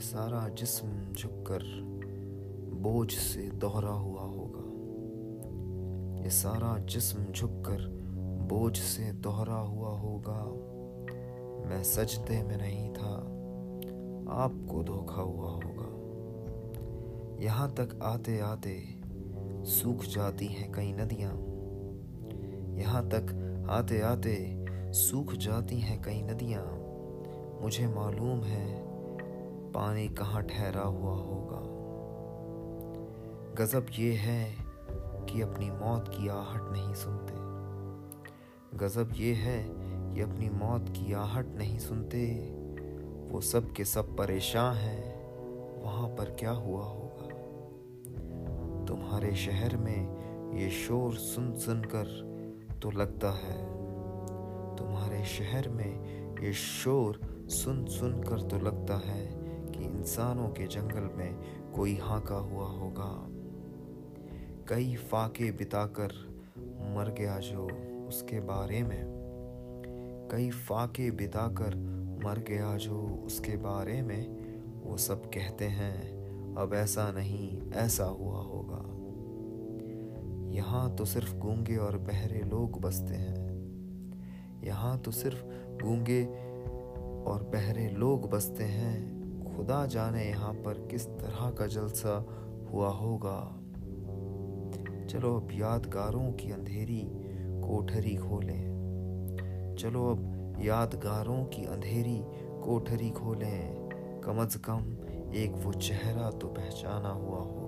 सारा जिस्म झुककर बोझ से दोहरा हुआ होगा। ये सारा जिस्म झुककर बोझ से दोहरा हुआ होगा। मैं सजदे में नहीं था, आपको धोखा हुआ होगा। यहाँ तक आते आते सूख जाती हैं कई नदियाँ। यहाँ तक आते आते सूख जाती हैं कई नदियाँ। मुझे मालूम है पानी कहाँ ठहरा हुआ होगा? गजब ये है कि अपनी मौत की आहट नहीं सुनते। गजब ये है कि अपनी मौत की आहट नहीं सुनते। वो सब के सब परेशान हैं, वहाँ पर क्या हुआ होगा? तुम्हारे शहर में ये शोर सुन सुन कर तो लगता है। तुम्हारे शहर में ये शोर सुन सुन कर तो लगता है। इंसानों के जंगल में कोई हाका हुआ होगा। कई फाके बिताकर मर गया जो उसके बारे में। कई फाके बिताकर मर गया जो उसके बारे में, वो सब कहते हैं, अब ऐसा नहीं, ऐसा हुआ होगा। यहाँ तो सिर्फ़ गूँगे और बहरे लोग बसते हैं। यहाँ तो सिर्फ़ गूँगे और बहरे लोग बसते हैं। खुदा जाने यहाँ पर किस तरह का जलसा हुआ होगा। चलो अब यादगारों की अंधेरी कोठरी खोलें। चलो अब यादगारों की अंधेरी कोठरी खोलें। कम अज कम एक वो चेहरा तो पहचाना हुआ हो